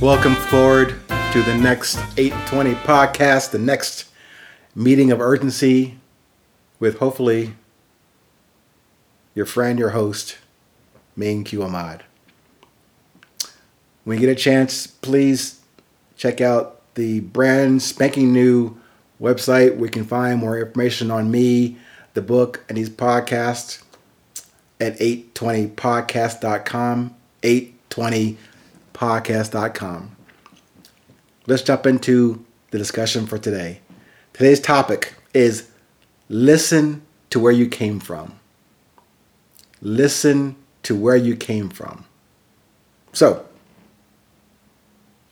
Welcome forward to the next 820 podcast, the next meeting of urgency with hopefully your friend, your host, Ming Q Ahmad. When you get a chance, please check out the brand spanking new website you can find more information on me, the book, and these podcasts at 820podcast.com. 820podcast.com. Let's jump into the discussion for today. Today's topic is listen to where you came from. Listen to where you came from. So,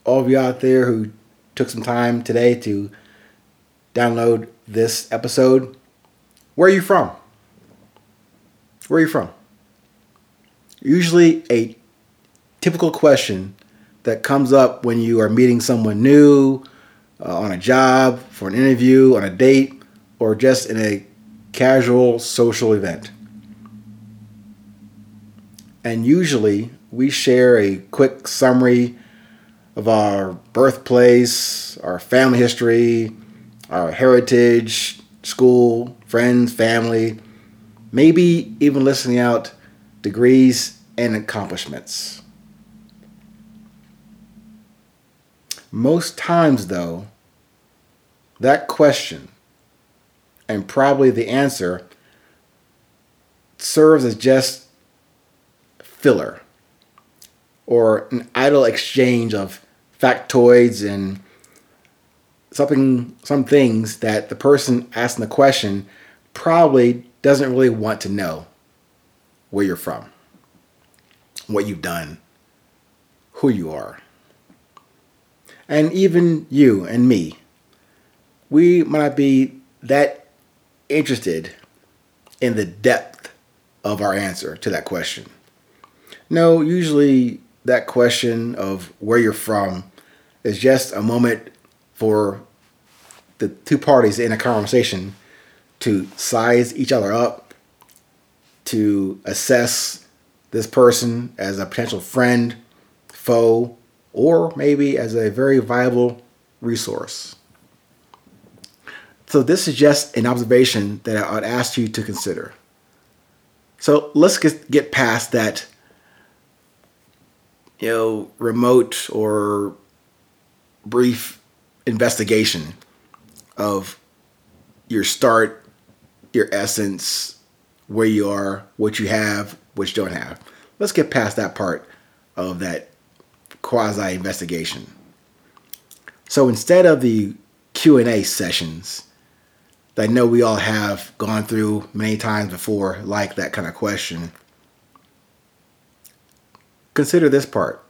all of you out there who took some time today to download this episode, where are you from? Where are you from? Usually, a typical question that comes up when you are meeting someone new uh, on a job, for an interview, on a date, or just in a casual social event. And usually, we share a quick summary of our birthplace, our family history, our heritage, school, friends, family, maybe even listing out degrees and accomplishments. Most times, though, that question and probably the answer serves as just filler or an idle exchange of factoids and something some things that the person asking the question probably doesn't really want to know where you're from, what you've done, who you are. And even you and me, we might not be that interested in the depth of our answer to that question. No, usually that question of where you're from is just a moment for the two parties in a conversation to size each other up, to assess this person as a potential friend, foe, or maybe as a very viable resource. So, this is just an observation that I would ask you to consider. So, let's get past that, you know, remote or brief investigation of your start, your essence, where you are, what you have, what you don't have. Let's get past that part of that quasi investigation. So instead of the Q&A sessions that I know we all have gone through many times before like that kind of question, consider this part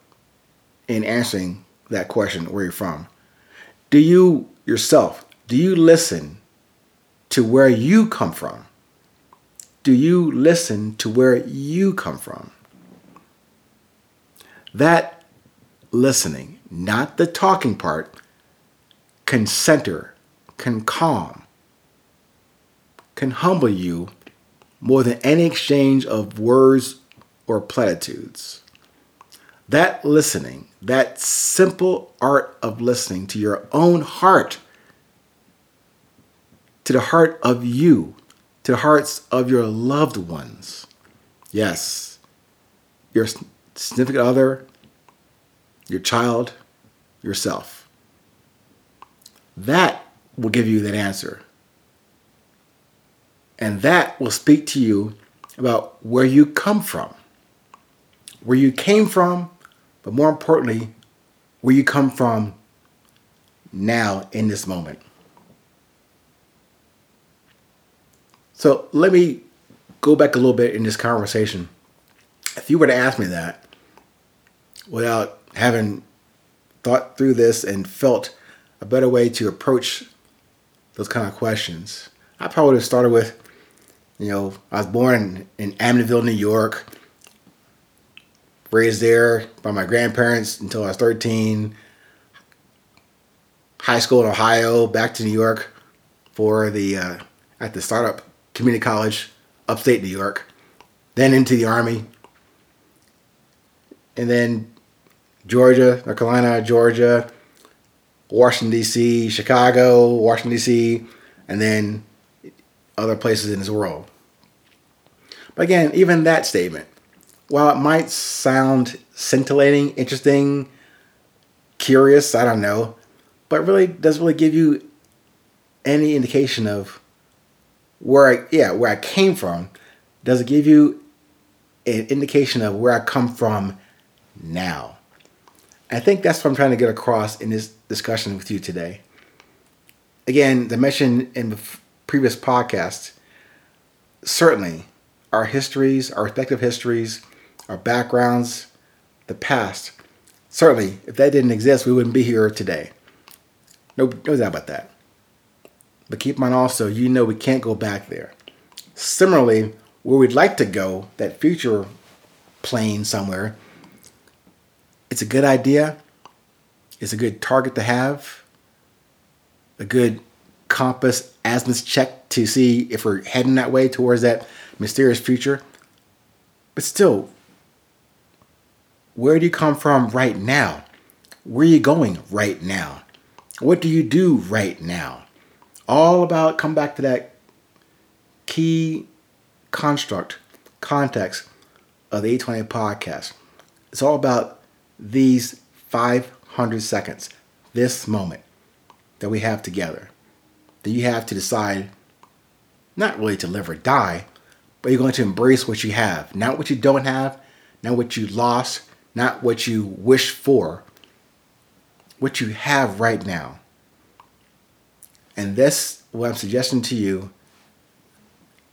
in answering that question where you're from. Do you yourself, do you listen to where you come from? Do you listen to where you come from? That listening, not the talking part, can center, can calm, can humble you more than any exchange of words or platitudes. That listening, that simple art of listening to your own heart, to the heart of you, to the hearts of your loved ones. Yes, your significant other, your child, yourself. That will give you that answer. And that will speak to you about where you come from, where you came from, but more importantly, where you come from now in this moment. So let me go back a little bit in this conversation. If you were to ask me that without having thought through this and felt a better way to approach those kind of questions, I probably would have started with, you know, I was born in Amityville, New York, raised there by my grandparents until I was 13, high school in Ohio, back to New York for the, uh, at the startup community college, upstate New York, then into the Army, and then Georgia, North Carolina, Georgia, Washington, D.C., Chicago, Washington, D.C., and then other places in this world. But again, even that statement, while it might sound scintillating, interesting, curious, I don't know, but really doesn't really give you any indication of where I yeah, where I came from. Does it give you an indication of where I come from now? I think that's what I'm trying to get across in this discussion with you today. Again, the mention in the previous podcast, certainly our histories, our respective histories, our backgrounds, the past, certainly, if that didn't exist, we wouldn't be here today. No, no doubt about that. But keep in mind also, you know we can't go back there. Similarly, where we'd like to go, that future plane somewhere, it's a good idea. It's a good target to have. A good compass azimuth check to see if we're heading that way towards that mysterious future. But still, where do you come from right now? Where are you going right now? What do you do right now? All about come back to that key construct, context of the 820 podcast. It's all about these 500 seconds, this moment that we have together. That you have to decide not really to live or die, but you're going to embrace what you have, not what you don't have, not what you lost, not what you wish for, what you have right now. And this, what I'm suggesting to you,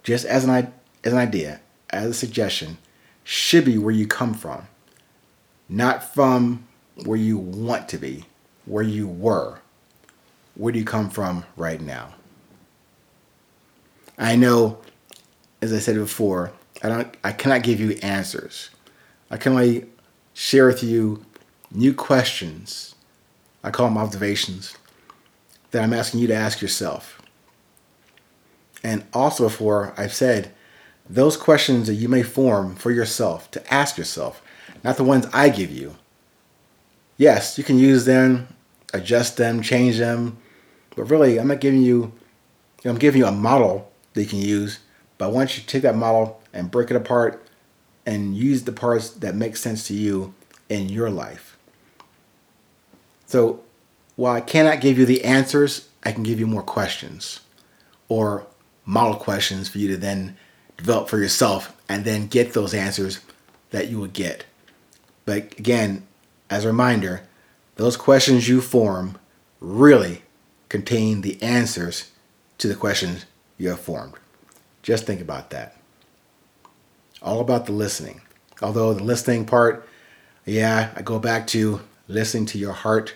just as an, as an idea, as a suggestion, should be where you come from, not from where you want to be, where you were. Where do you come from right now? I know, as I said before, I don't I cannot give you answers. I can only share with you new questions. I call them observations that I'm asking you to ask yourself. And also, before I've said, those questions that you may form for yourself to ask yourself, not the ones I give you. Yes, you can use them, adjust them, change them, but really, I'm not giving you, I'm giving you a model that you can use. But once you take that model and break it apart and use the parts that make sense to you in your life. So while I cannot give you the answers, I can give you more questions or model questions for you to then develop for yourself and then get those answers that you will get. But again, as a reminder, those questions you form really contain the answers to the questions you have formed. Just think about that. All about the listening. Although the listening part, yeah, I go back to listening to your heart,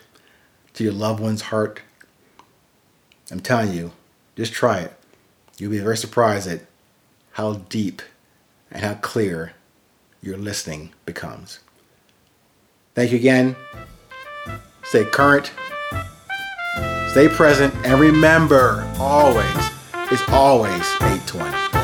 to your loved one's heart. I'm telling you, just try it. You'll be very surprised at how deep and how clear your listening becomes. Thank you again. Stay current, stay present, and remember always, it's always 820.